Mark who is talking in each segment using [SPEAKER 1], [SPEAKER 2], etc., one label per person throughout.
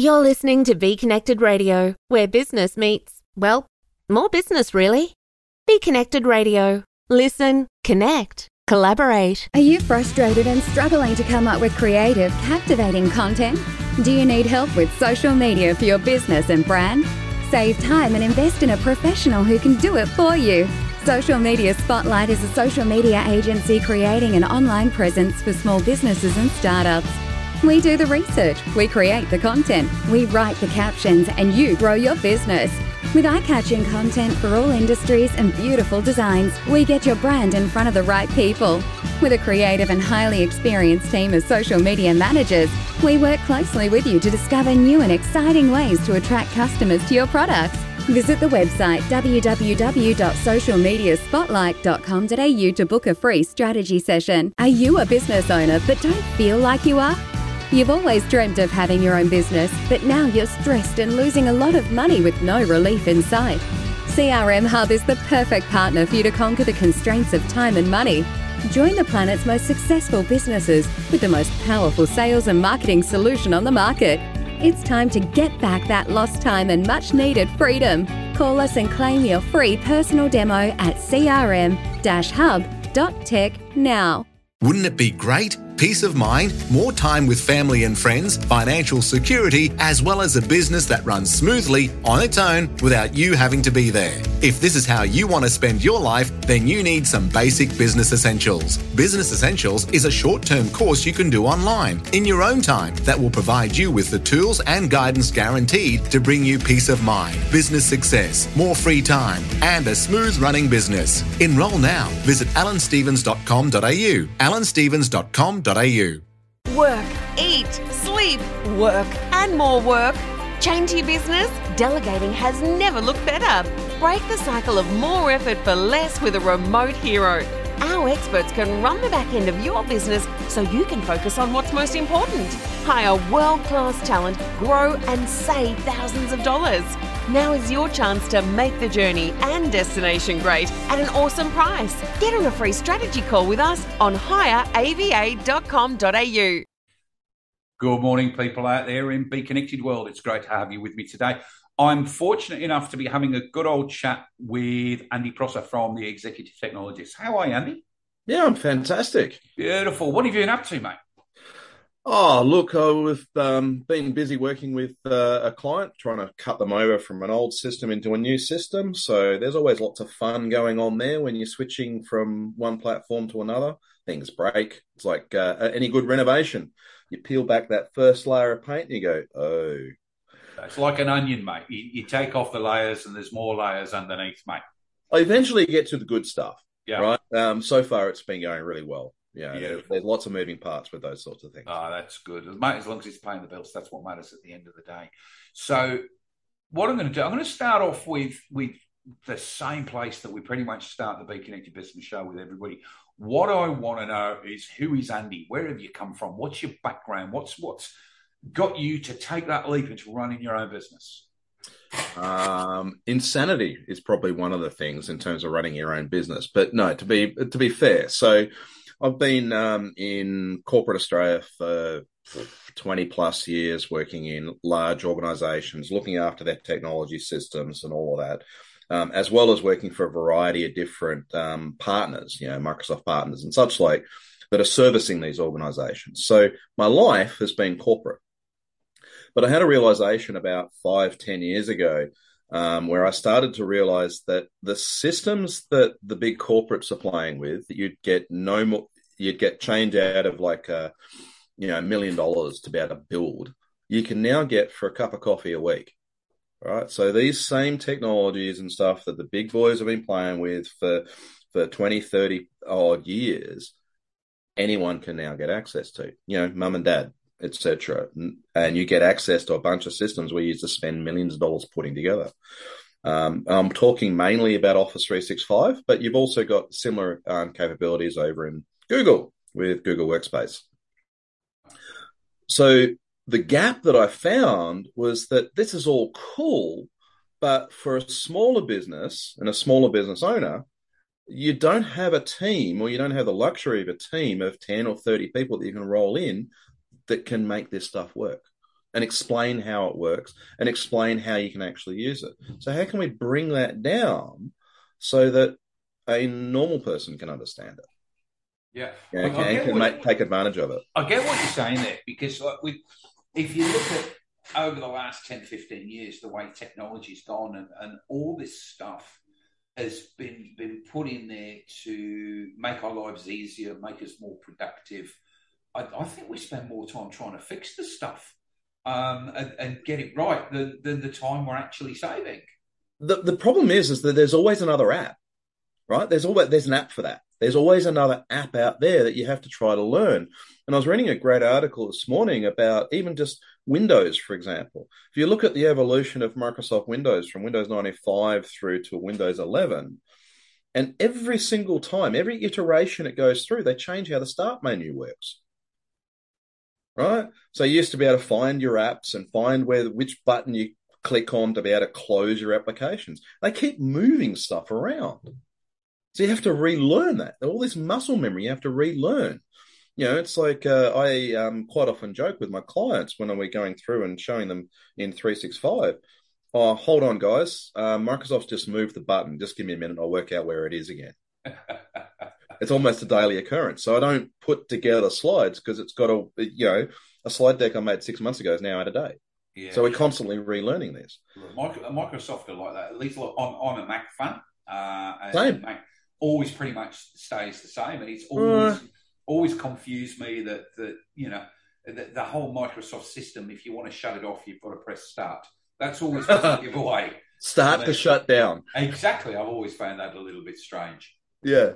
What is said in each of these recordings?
[SPEAKER 1] You're listening to Be Connected Radio, where business meets, well, more business really. Be Connected Radio. Listen, connect, collaborate.
[SPEAKER 2] Are you frustrated and struggling to come up with creative, captivating content? Do you need help with social media for your business and brand? Save time and invest in a professional who can do it for you. Social Media Spotlight is a social media agency creating an online presence for small businesses and startups. We do the research, we create the content, we write the captions, and you grow your business. With eye catching content for all industries and beautiful designs, we get your brand in front of the right people. With a creative and highly experienced team of social media managers, we work closely with you to discover new and exciting ways to attract customers to your products. Visit the website www.socialmediaspotlight.com.au to book a free strategy session. Are you a business owner but don't feel like you are? You've always dreamt of having your own business, but now you're stressed and losing a lot of money with no relief in sight. CRM Hub is the perfect partner for you to conquer the constraints of time and money. Join the planet's most successful businesses with the most powerful sales and marketing solution on the market. It's time to get back that lost time and much needed freedom. Call us and claim your free personal demo at crm hub.tech now.
[SPEAKER 3] Wouldn't it be great? Peace of mind, more time with family and friends, financial security, as well as a business that runs smoothly on its own without you having to be there. If this is how you want to spend your life, then you need some basic business essentials. Business Essentials is a short term course you can do online in your own time that will provide you with the tools and guidance guaranteed to bring you peace of mind, business success, more free time, and a smooth running business. Enroll now. Visit alanstevens.com.au. alanstevens.com.au.
[SPEAKER 4] Work, eat, sleep, work, and more work. Change your business? Delegating has never looked better. Break the cycle of more effort for less with a remote hero. Our experts can run the back end of your business so you can focus on what's most important. Hire world class talent, grow, and save thousands of dollars. Now is your chance to make the journey and destination great at an awesome price. Get on a free strategy call with us on hireava.com.au.
[SPEAKER 5] Good morning, people out there in Be Connected World. It's great to have you with me today. I'm fortunate enough to be having a good old chat with Andy Prosser from the Executive Technologists. How are you, Andy?
[SPEAKER 6] Yeah, I'm fantastic.
[SPEAKER 5] Beautiful. What have you been up to, mate?
[SPEAKER 6] Oh, look, I've um, been busy working with uh, a client trying to cut them over from an old system into a new system. So there's always lots of fun going on there when you're switching from one platform to another. Things break. It's like uh, any good renovation. You peel back that first layer of paint and you go, oh.
[SPEAKER 5] It's like an onion, mate. You, you take off the layers and there's more layers underneath, mate.
[SPEAKER 6] I eventually you get to the good stuff.
[SPEAKER 5] Yeah.
[SPEAKER 6] Right. Um, so far, it's been going really well. Yeah,
[SPEAKER 5] Yeah.
[SPEAKER 6] there- there's lots of moving parts with those sorts of things.
[SPEAKER 5] Oh, that's good. Mate, as long as it's paying the bills, that's what matters at the end of the day. So, what I'm going to do, I'm going to start off with with the same place that we pretty much start the Be Connected Business Show with everybody. What I want to know is who is Andy? Where have you come from? What's your background? What's what's got you to take that leap into running your own business?
[SPEAKER 6] Um, insanity is probably one of the things in terms of running your own business. But no, to be to be fair, so I've been um, in corporate Australia for twenty plus years, working in large organisations, looking after their technology systems and all of that. Um, as well as working for a variety of different um, partners, you know, Microsoft partners and such like, that are servicing these organizations. So my life has been corporate. But I had a realization about five, ten years ago um, where I started to realize that the systems that the big corporates are playing with, you'd get no more, you'd get change out of like a, you know, a million dollars to be able to build, you can now get for a cup of coffee a week. Right. So these same technologies and stuff that the big boys have been playing with for, for 20, 30 odd years, anyone can now get access to, you know, mum and dad, etc. And you get access to a bunch of systems we used to spend millions of dollars putting together. Um, I'm talking mainly about Office 365, but you've also got similar um, capabilities over in Google with Google Workspace. So the gap that I found was that this is all cool, but for a smaller business and a smaller business owner, you don't have a team or you don't have the luxury of a team of 10 or 30 people that you can roll in that can make this stuff work. and explain how it works and explain how you can actually use it. So how can we bring that down so that a normal person can understand it?
[SPEAKER 5] Yeah,
[SPEAKER 6] yeah and can, can make, take advantage of it.
[SPEAKER 5] I get what you're saying there because like with, if you look at over the last 10, 15 years, the way technology's gone and, and all this stuff has been been put in there to make our lives easier, make us more productive. I, I think we spend more time trying to fix the stuff um, and, and, get it right than, than the time we're actually saving.
[SPEAKER 6] The the problem is is that there's always another app, right? There's always there's an app for that. There's always another app out there that you have to try to learn. And I was reading a great article this morning about even just Windows, for example. If you look at the evolution of Microsoft Windows from Windows 95 through to Windows 11, and every single time, every iteration it goes through, they change how the start menu works. Right? So you used to be able to find your apps and find where which button you click on to be able to close your applications. They keep moving stuff around. So you have to relearn that. All this muscle memory you have to relearn you know, it's like uh, I um, quite often joke with my clients when we're going through and showing them in 365. Oh, hold on, guys. Uh, Microsoft's just moved the button. Just give me a minute. I'll work out where it is again. it's almost a daily occurrence. So I don't put together slides because it's got a, you know, a slide deck I made six months ago is now out of date. Yeah. So we're constantly relearning this.
[SPEAKER 5] Microsoft are like that. At least look, I'm, I'm a Mac fan. Uh,
[SPEAKER 6] same.
[SPEAKER 5] Mac always pretty much stays the same, and it's always. Uh, always confused me that that you know the, the, whole Microsoft system. If you want to shut it off, you've got to press start. That's always a giveaway.
[SPEAKER 6] Start to shut down.
[SPEAKER 5] Exactly. I've always found that a little bit strange.
[SPEAKER 6] Yeah.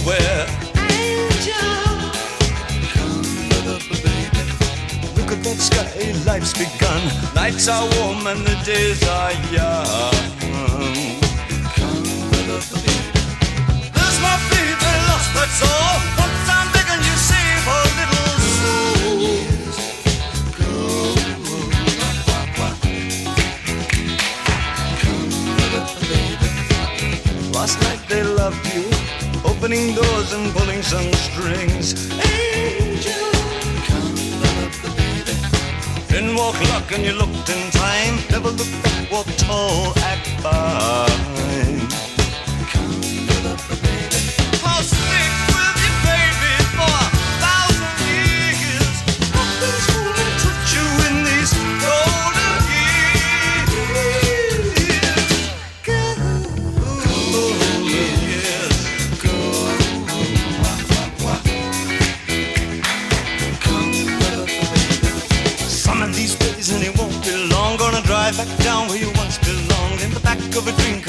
[SPEAKER 7] You nowhere. Angel, look at that sky, life's begun. Nights are warm and the days are young. My baby lost, that's all. I'm you, save little soul. Last night they loved you, opening doors and pulling some strings. Angel, Then walk luck and you looked in time. Never look back, walk tall, act fine.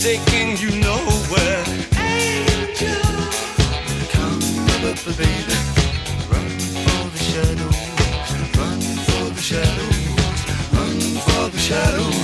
[SPEAKER 7] taking you nowhere. Angel, come, baby, run for the shadows, run for the shadows, run for the shadows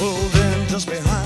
[SPEAKER 7] pulled in just behind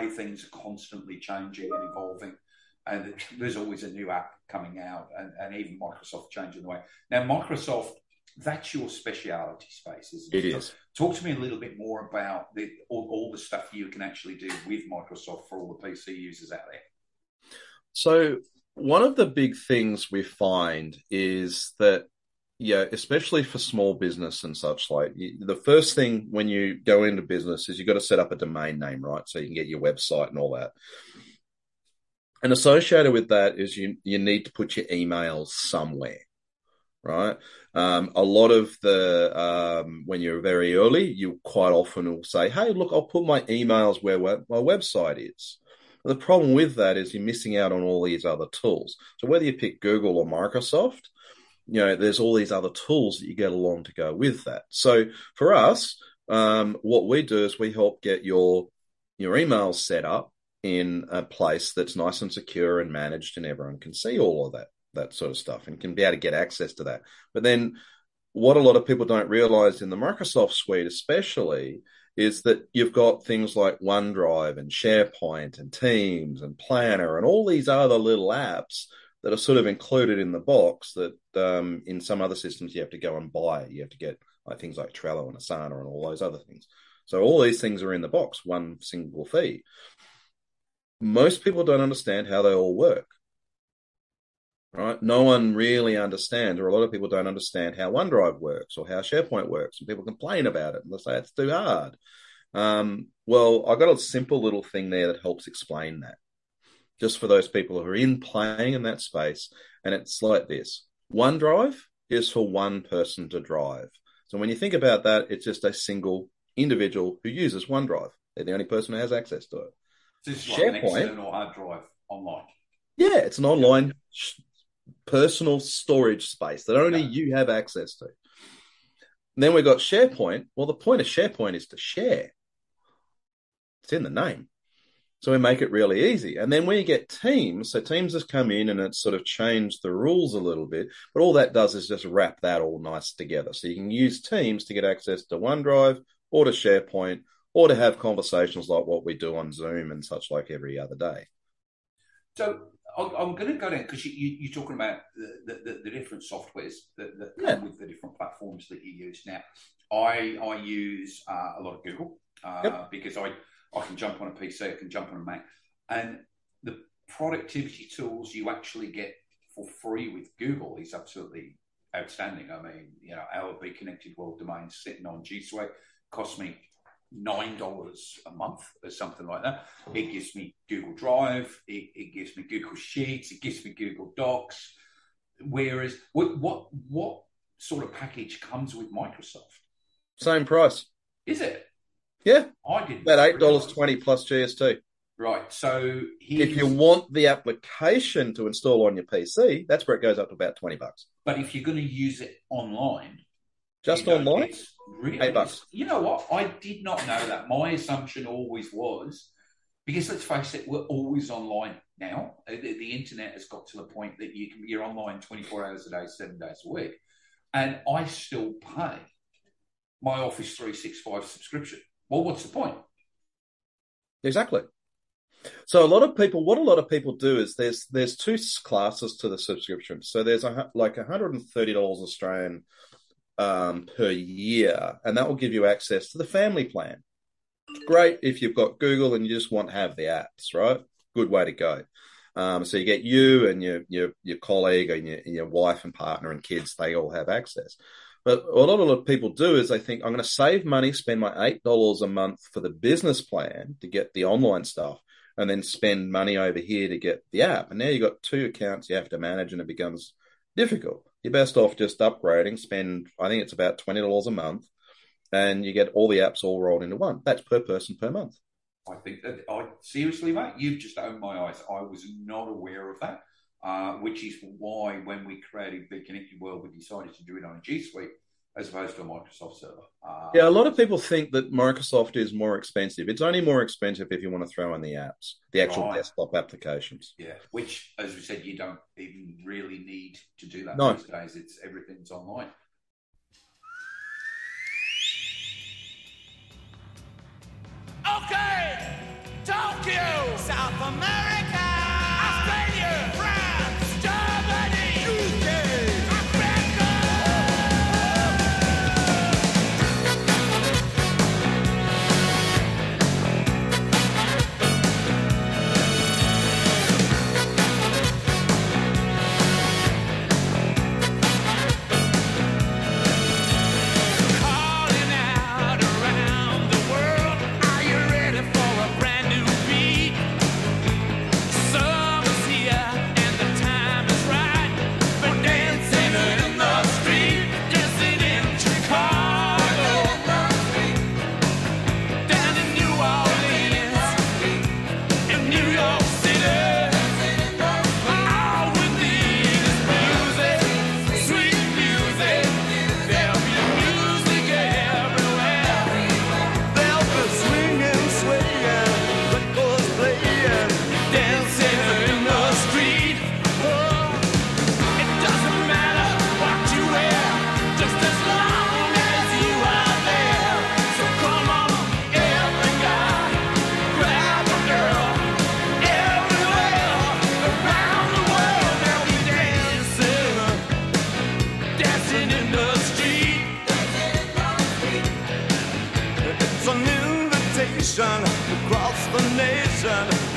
[SPEAKER 7] way
[SPEAKER 5] things are constantly changing and evolving, and there's always a new app coming out, and, and even Microsoft changing the way. Now, Microsoft, that's your speciality space, isn't it?
[SPEAKER 6] It is.
[SPEAKER 5] Talk to me a little bit more about the, all, all the stuff you can actually do with Microsoft for all the PC users out there.
[SPEAKER 6] So one of the big things we find is that, yeah, especially for small business and such, like the first thing when you go into business is you've got to set up a domain name, right? So you can get your website and all that. And associated with that is you you need to put your emails somewhere, right? Um, a lot of the um, when you're very early, you quite often will say, "Hey, look, I'll put my emails where my website is." The problem with that is you're missing out on all these other tools. So whether you pick Google or Microsoft, you know, there's all these other tools that you get along to go with that. So for us, um, what we do is we help get your your emails set up in a place that's nice and secure and managed, and everyone can see all of that that sort of stuff and can be able to get access to that. But then, what a lot of people don't realize in the Microsoft suite, especially, is that you've got things like OneDrive and SharePoint and Teams and Planner and all these other little apps that are sort of included in the box that um, in some other systems you have to go and buy. You have to get like things like Trello and Asana and all those other things. So all these things are in the box, one single fee. Most people don't understand how they all work. Right? No one really understands, or a lot of people don't understand how OneDrive works or how SharePoint works, and people complain about it and they say it's too hard. Um, well, I got a simple little thing there that helps explain that, just for those people who are in playing in that space. And it's like this: OneDrive is for one person to drive. So when you think about that, it's just a single individual who uses OneDrive. They're the only person who has access to it.
[SPEAKER 5] So this is like an
[SPEAKER 6] SharePoint.
[SPEAKER 5] external hard drive online.
[SPEAKER 6] Yeah, it's an online sh- personal storage space that only
[SPEAKER 5] Yeah.
[SPEAKER 6] you have access to. And then we've got SharePoint. Well, the point of SharePoint is to share. It's in the name. So we make it really easy. And then we get teams. So teams has come in and it's sort of changed the rules a little bit. But all that does is just wrap that all nice together. So you can use teams to get access to OneDrive or to SharePoint or to have conversations like what we do on Zoom and such like every other day.
[SPEAKER 5] So I'm going to go down because you, you, are talking about the, the, the, different softwares that, that come yeah. with the different platforms that you use. Now, I I use uh, a lot of Google uh, yep. because I I can jump on a PC, I can jump on a Mac, and the productivity tools you actually get for free with Google is absolutely outstanding. I mean, you know, our Be Connected World domain sitting on G Suite cost me nine dollars a month or something like that. It gives me Google Drive, it, it, gives me Google Sheets, it gives me Google Docs. Whereas, what what what sort of package comes with Microsoft?
[SPEAKER 6] Same price.
[SPEAKER 5] Is it?
[SPEAKER 6] Yeah,
[SPEAKER 5] I did
[SPEAKER 6] about eight dollars twenty plus GST.
[SPEAKER 5] Right. So
[SPEAKER 6] if you want the application to install on your PC, that's where it goes up to about twenty bucks.
[SPEAKER 5] But if you're going to use it online,
[SPEAKER 6] just you know, online,
[SPEAKER 5] really, eight bucks. You know what? I did not know that. My assumption always was because let's face it, we're always online now. The, the internet has got to the point that you can you're online twenty four hours a day, seven days a week, and I still pay my Office three six five subscription. Well, what's the point?
[SPEAKER 6] Exactly. So a lot of people, what a lot of people do is there's there's two classes to the subscription. So there's a like 130 dollars Australian um, per year, and that will give you access to the family plan. Great if you've got Google and you just want to have the apps, right? Good way to go. Um, so you get you and your your your colleague and your, and your wife and partner and kids; they all have access. But what a lot of people do is they think, I'm going to save money, spend my $8 a month for the business plan to get the online stuff, and then spend money over here to get the app. And now you've got two accounts you have to manage, and it becomes difficult. You're best off just upgrading, spend, I think it's about $20 a month, and you get all the apps all rolled into one. That's per person per month.
[SPEAKER 5] I think that I seriously, mate, you've just opened my eyes. I was not aware of that uh, which is why when we created Be Connected World, we decided to do it on a G Suite as opposed to a Microsoft server.
[SPEAKER 6] Uh, yeah, a lot of people think that Microsoft is more expensive. It's only more expensive if you want to throw in the apps, the actual right. desktop applications.
[SPEAKER 5] Yeah, which, as we said, you don't even really need to do that
[SPEAKER 6] no.
[SPEAKER 5] these days. It's everything's online.
[SPEAKER 8] Okay, Tokyo, South America.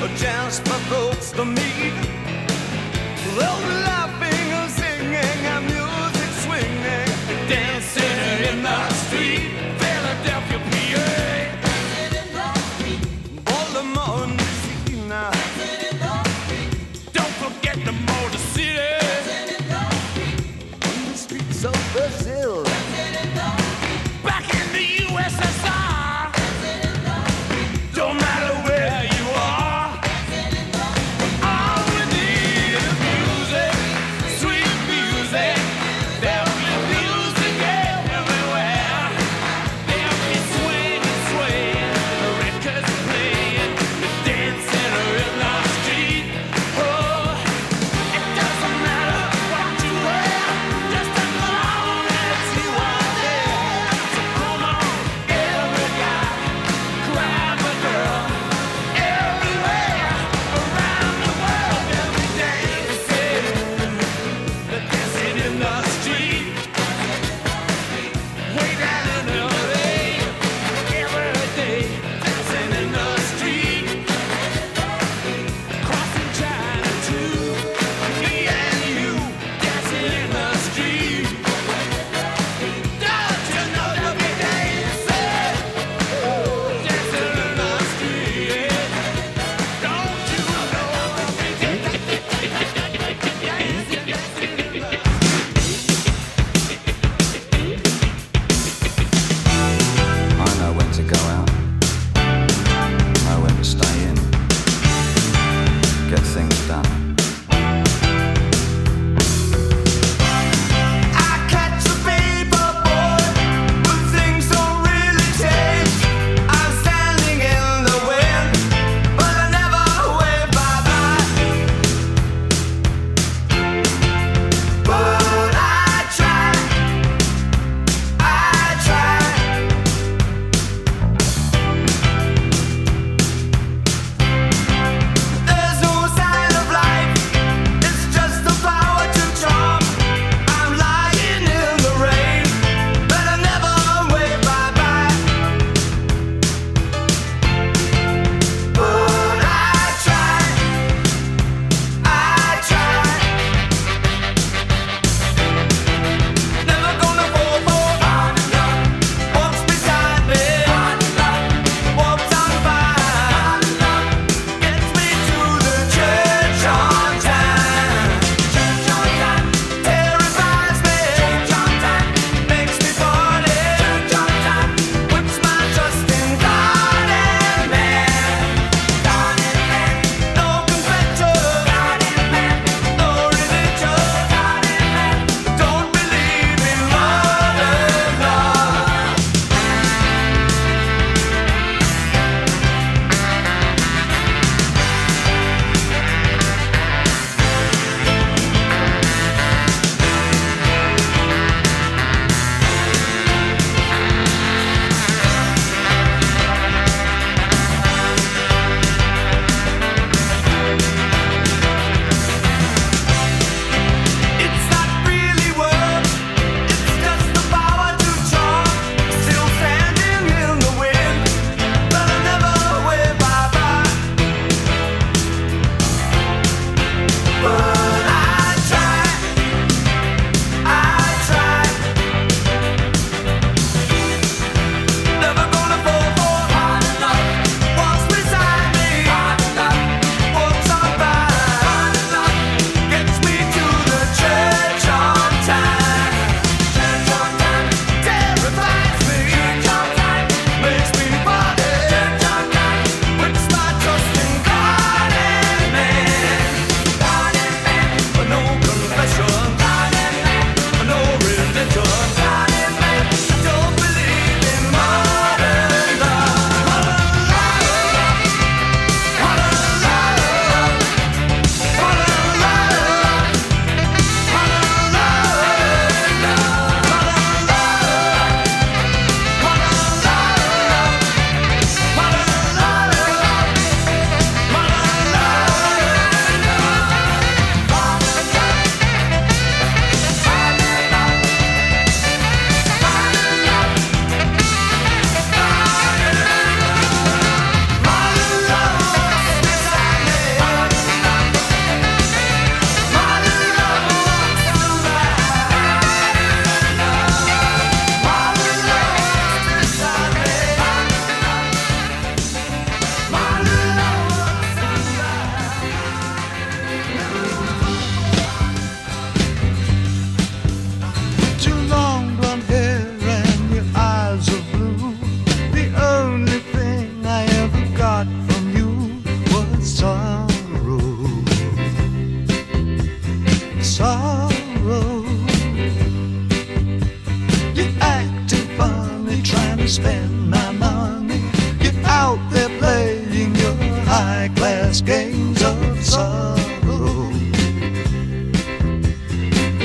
[SPEAKER 7] a chance for folks to
[SPEAKER 5] meet.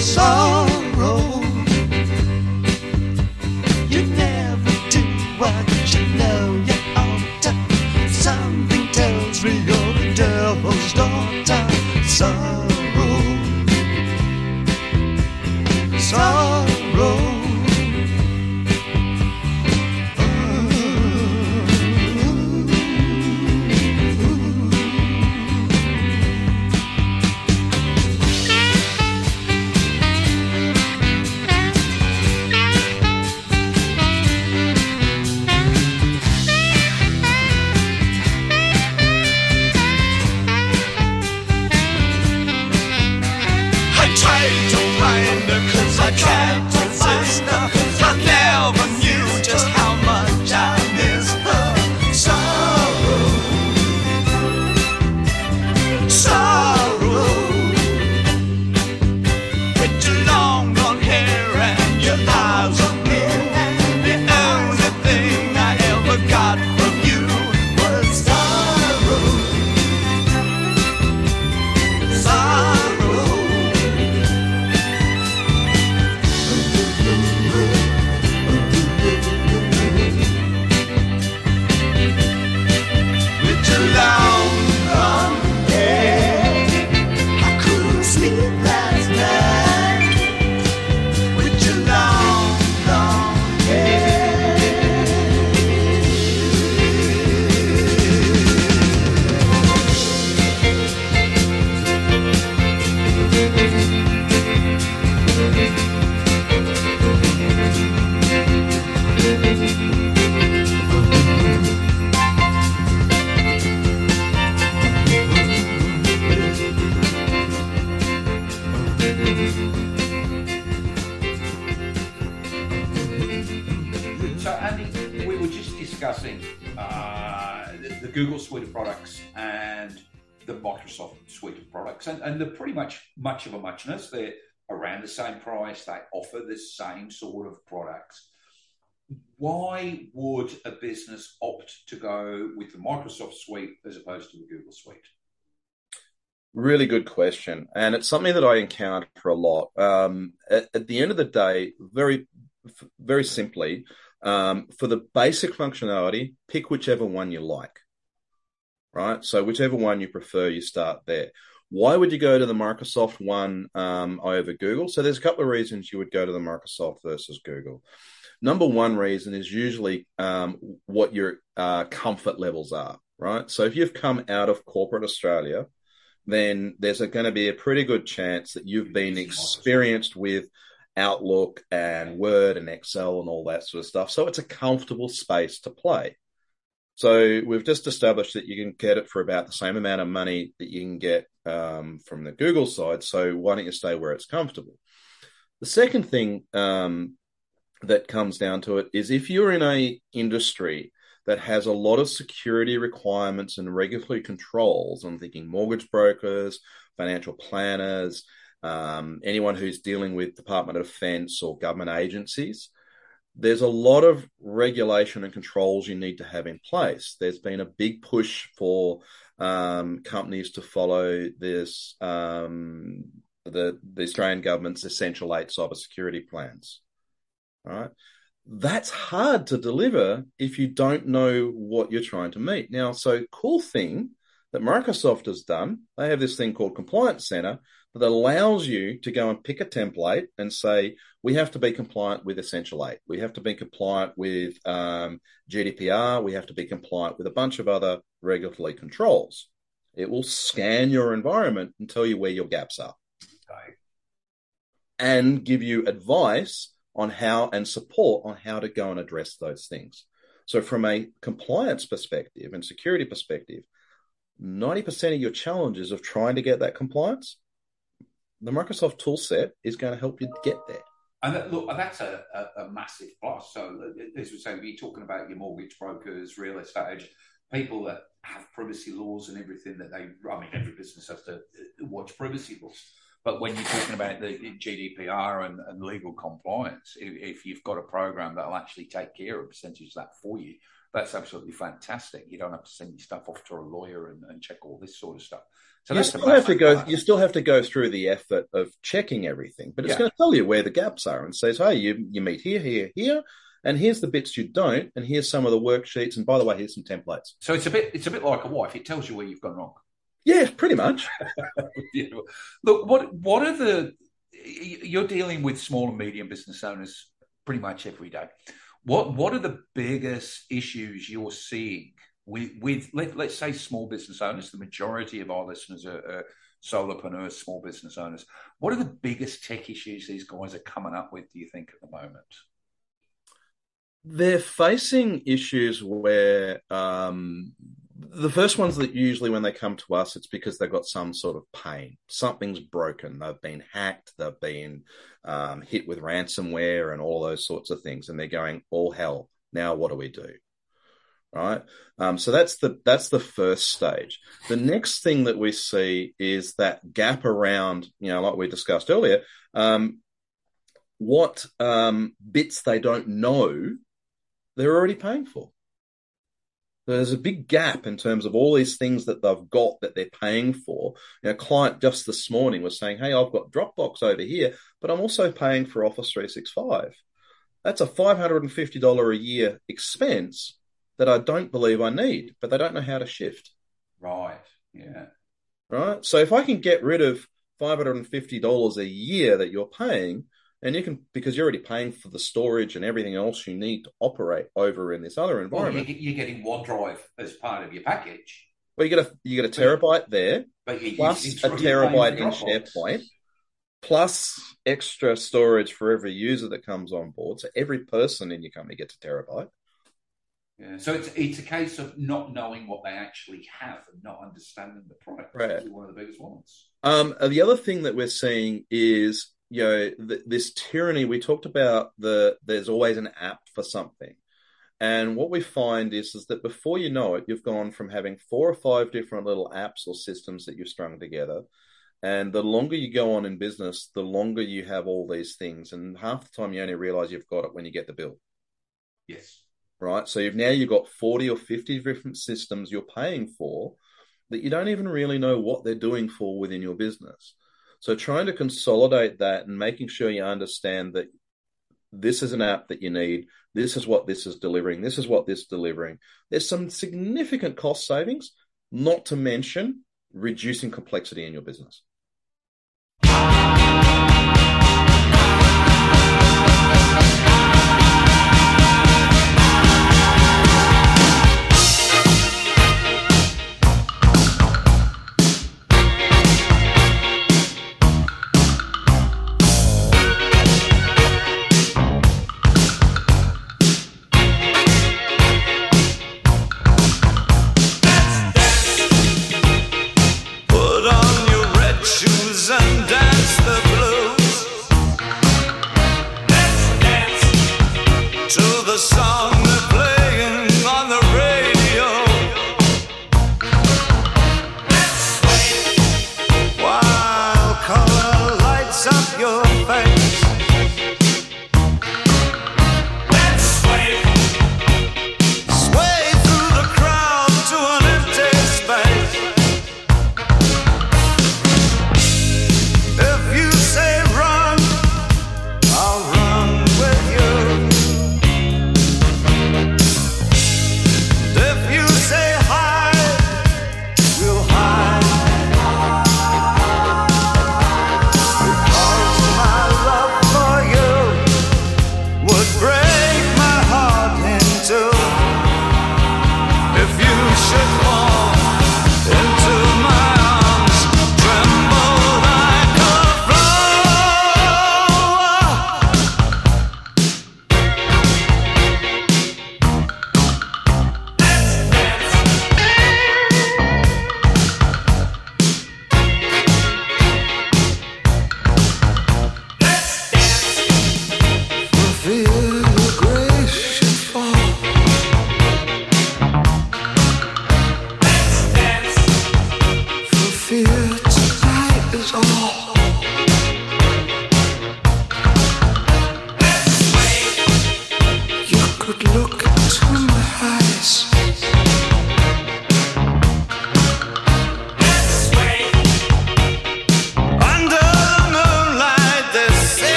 [SPEAKER 5] 伤 Google suite of products and the Microsoft suite of products, and, and they're pretty much much of a muchness. They're around the same price. They offer the same sort of products. Why would a business opt to go with the Microsoft suite as opposed to the Google suite?
[SPEAKER 6] Really good question, and it's something that I encounter a lot. Um, at, at the end of the day, very, very simply, um, for the basic functionality, pick whichever one you like. Right, so whichever one you prefer, you start there. Why would you go to the Microsoft one um, over Google? So there's a couple of reasons you would go to the Microsoft versus Google. Number one reason is usually um, what your uh, comfort levels are. Right, so if you've come out of corporate Australia then there's going to be a pretty good chance that you've been experienced with Outlook and Word and Excel and all that sort of stuff. So it's a comfortable space to play. So we've just established that you can get it for about the same amount of money that you can get um, from the Google side. So why don't you stay where it's comfortable? The second thing um, that comes down to it is if you're in a industry that has a lot of security requirements and regulatory controls. I'm thinking mortgage brokers, financial planners, um, anyone who's dealing with Department of Defense or government agencies. There's a lot of regulation and controls you need to have in place. There's been a big push for um, companies to follow this um, the the Australian government's Essential Eight cybersecurity plans. All right that's hard to deliver if you don't know what you're trying to meet. Now, so cool thing that Microsoft has done, they have this thing called Compliance Center that allows you to go and pick a template and say, we have to be compliant with Essential 8. We have to be compliant with um, GDPR. We have to be compliant with a bunch of other regulatory controls. It will scan your environment and tell you where your gaps are.
[SPEAKER 5] Okay.
[SPEAKER 6] And give you advice on how and support on how to go and address those things. So, from a compliance perspective and security perspective, 90% of your challenges of trying to get that compliance, the Microsoft toolset is going to help you get there.
[SPEAKER 5] And that, look, that's a, a, a, massive plus. So, as we say, you're talking about your mortgage brokers, real estate agents, people that have privacy laws and everything that they, I mean, every business has to uh, watch privacy laws. But when you're talking about the GDPR and, and legal compliance, if, if, you've got a program that'll actually take care of a percentage of that for you, that's absolutely fantastic. You don't have to send your stuff off to a lawyer and, and check all this sort of stuff. So
[SPEAKER 6] you still have to go. You still have to go through the effort of checking everything, but it's
[SPEAKER 5] Yeah.
[SPEAKER 6] going to tell you where the gaps are and says, "Hey, you you meet here, here, here, and here's the bits you don't, and here's some of the worksheets, and by the way, here's some templates."
[SPEAKER 5] So it's a bit it's a bit like a wife. It tells you where you've gone wrong.
[SPEAKER 6] Yeah, pretty much.
[SPEAKER 5] Yeah. Look, what what are the you're dealing with small and medium business owners pretty much every day. What what are the biggest issues you're seeing with with let, let's say small business owners? The majority of our listeners are, are solopreneurs, small business owners. What are the biggest tech issues these guys are coming up with? Do you think at the moment?
[SPEAKER 6] They're facing issues where um, the first ones that usually when they come to us, it's because they've got some sort of pain. Something's broken. They've been hacked. They've been um, hit with ransomware and all those sorts of things, and they're going all hell. Now what do we do? Right. Um, so that's the that's the first stage. The next thing that we see is that gap around, you know, like we discussed earlier, um, what um, bits they don't know they're already paying for. There's a big gap in terms of all these things that they've got that they're paying for. You know, a client just this morning was saying, Hey, I've got Dropbox over here, but I'm also paying for Office 365. That's a $550 a year expense that I don't believe I need, but they don't know how to shift.
[SPEAKER 5] Right. Yeah.
[SPEAKER 6] Right. So if I can get rid of $550 a year that you're paying, and you can, because you're already paying for the storage and everything else you need to operate over in this other environment.
[SPEAKER 5] you, you're getting OneDrive as part of your package,
[SPEAKER 6] Well, you get a you get a terabyte there,
[SPEAKER 5] but
[SPEAKER 6] plus a terabyte in. SharePoint, plus extra storage for every user that comes on board. So every person in your company gets a terabyte.
[SPEAKER 5] Yeah. So it's it's a case of not knowing what they actually have and not understanding the product.
[SPEAKER 6] Right.
[SPEAKER 5] One of the biggest ones.
[SPEAKER 6] Um, the other thing that we're seeing is you know th- this tyranny. We talked about the there's always an app for something. And what we find is, is that before you know it, you've gone from having four or five different little apps or systems that you've strung together. And the longer you go on in business, the longer you have all these things. And half the time you only realize you've got it when you get the bill,
[SPEAKER 5] Yes.
[SPEAKER 6] right? So you've now you've got 40 or 50 different systems you're paying for that you don't even really know what they're doing for within your business. So trying to consolidate that and making sure you understand that this is an app that you need. This is what this is delivering. This is what this is delivering. There's some significant cost savings, not to mention reducing complexity in your business.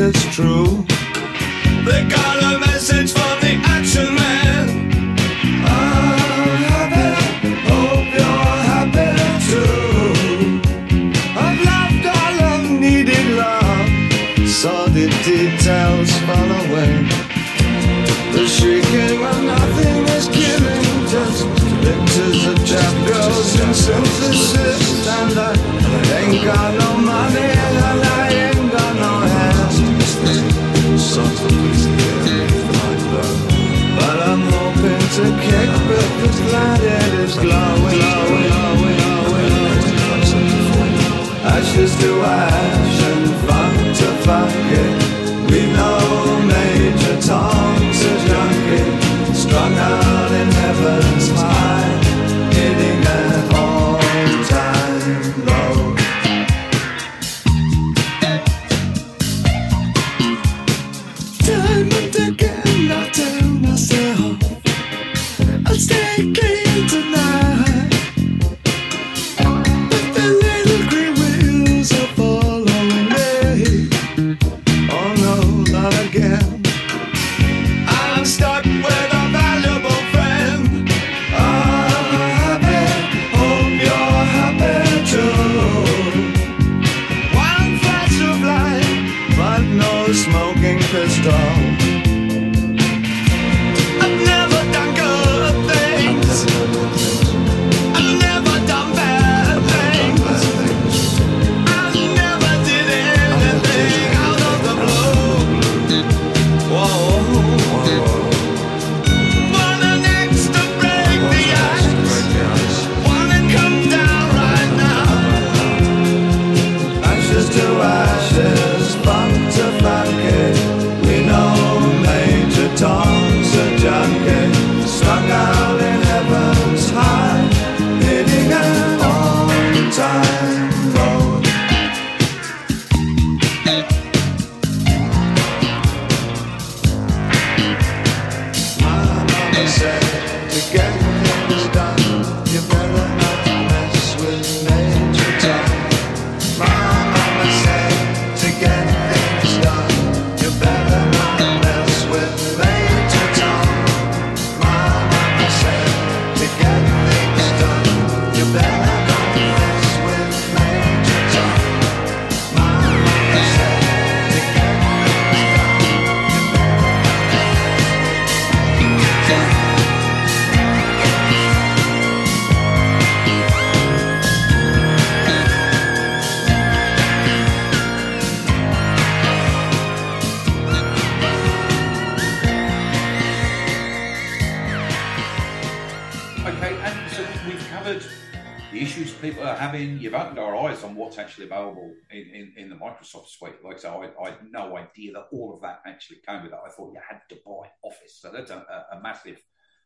[SPEAKER 7] It's true. They got a this light is glowing. Ashes to ash and funk to funky. We know Major Tom's
[SPEAKER 5] that actually came with it. I thought you had to buy Office. So that's a, a, massive,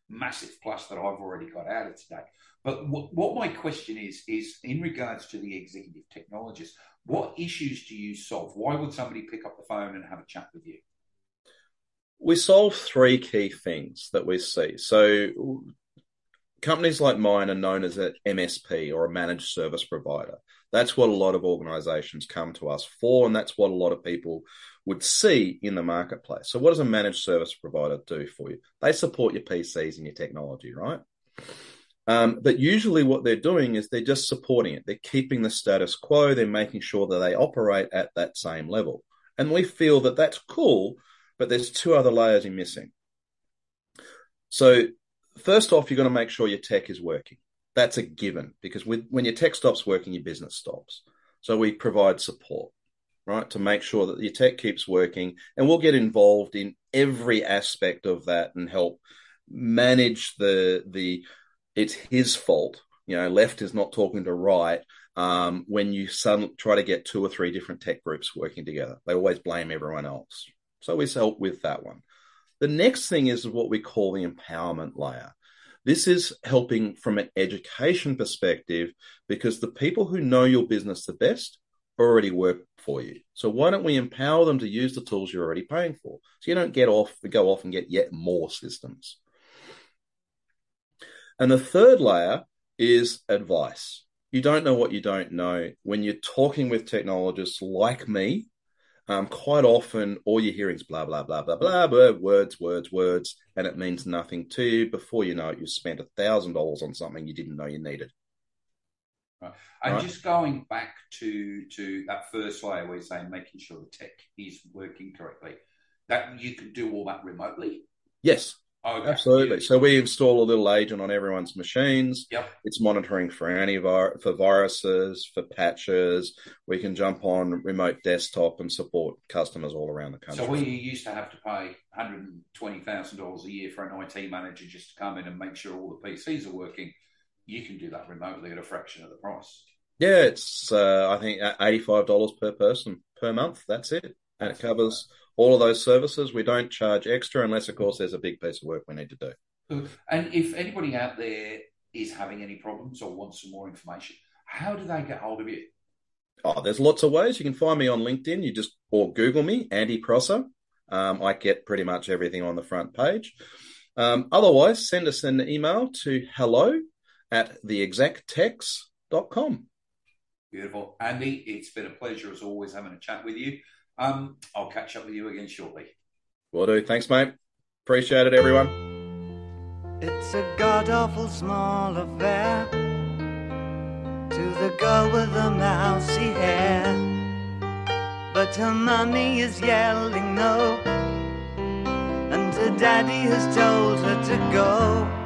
[SPEAKER 5] massive plus that I've already got out of today. But what, what my question is, is in regards to the executive technologist, what issues do you solve? Why would somebody pick up the phone and have a chat with you?
[SPEAKER 6] we solve three key things that we see. So companies like mine are known as an MSP or a managed service provider. That's what a lot of organizations come to us for, and that's what a lot of people would see in the marketplace. So, what does a managed service provider do for you? They support your PCs and your technology, right? Um, but usually, what they're doing is they're just supporting it. They're keeping the status quo. They're making sure that they operate at that same level. And we feel that that's cool, but there's two other layers you're missing. So, first off, you're going to make sure your tech is working. That's a given because with, when your tech stops working, your business stops. So, we provide support, right, to make sure that your tech keeps working. And we'll get involved in every aspect of that and help manage the, the, it's his fault. You know, left is not talking to right. Um, when you suddenly try to get two or three different tech groups working together, they always blame everyone else. So we help with that one. The next thing is what we call the empowerment layer. This is helping from an education perspective because the people who know your business the best already work for you. So why don't we empower them to use the tools you're already paying for? So you don't get off, go off and get yet more systems. And the third layer is advice. You don't know what you don't know. When you're talking with technologists like me, um, quite often all you're hearing is blah, blah, blah, blah, blah, blah, words, words, words, and it means nothing to you. Before you know it, you've spent a thousand dollars on something you didn't know you needed.
[SPEAKER 5] Right. And
[SPEAKER 6] Right.
[SPEAKER 5] just going back to to that first layer, where you're saying making sure the tech is working correctly, that you can do all that remotely.
[SPEAKER 6] Yes.
[SPEAKER 5] Okay.
[SPEAKER 6] Absolutely. So we install a little agent on everyone's machines.
[SPEAKER 5] Yep.
[SPEAKER 6] It's monitoring for antivir for viruses, for patches. We can jump on remote desktop and support customers all around the country.
[SPEAKER 5] So we used to have to pay $120,000 a year for an IT manager just to come in and make sure all the PCs are working. You can do that remotely at a fraction of the price.
[SPEAKER 6] Yeah, it's uh, I think eighty-five dollars per person per month. That's it, and it covers all of those services. We don't charge extra unless, of course, there's a big piece of work we need to do.
[SPEAKER 5] And if anybody out there is having any problems or wants some more information, how do they get hold of you?
[SPEAKER 6] Oh, there's lots of ways. You can find me on LinkedIn. You just or Google me, Andy Prosser. Um, I get pretty much everything on the front page. Um, otherwise, send us an email to hello at theexactex.com.
[SPEAKER 5] Beautiful. Andy, it's been a pleasure as always having a chat with you. Um, I'll catch up with you again shortly.
[SPEAKER 6] Will do. Thanks, mate. Appreciate it, everyone.
[SPEAKER 9] It's a god awful small affair to the girl with the mousy hair. But her mummy is yelling no, and her daddy has told her to go.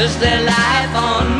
[SPEAKER 9] Is their life on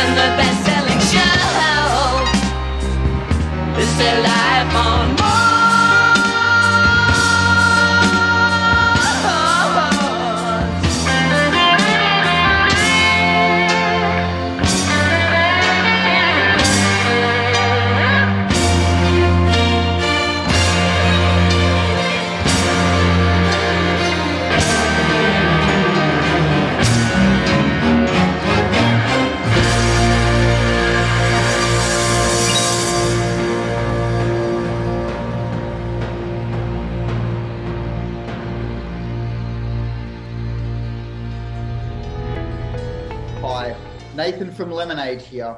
[SPEAKER 9] in the best-selling show. Is their life on
[SPEAKER 10] Hi, from Lemonade here.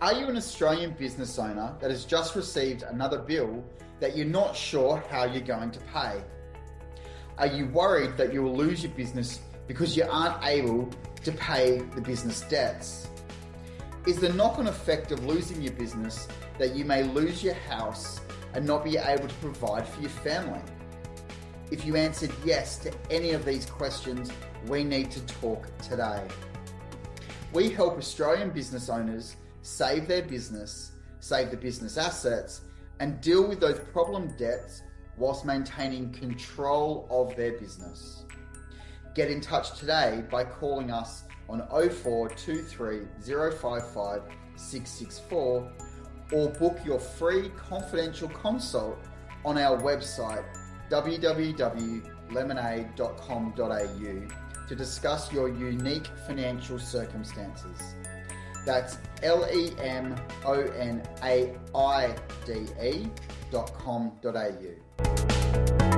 [SPEAKER 10] Are you an Australian business owner that has just received another bill that you're not sure how you're going to pay? Are you worried that you will lose your business because you aren't able to pay the business debts? Is the knock on effect of losing your business that you may lose your house and not be able to provide for your family? If you answered yes to any of these questions, we need to talk today. We help Australian business owners save their business, save the business assets, and deal with those problem debts whilst maintaining control of their business. Get in touch today by calling us on 0423 055 664 or book your free confidential consult on our website www.lemonade.com.au to discuss your unique financial circumstances. That's L E M O N A I D E dot com dot au.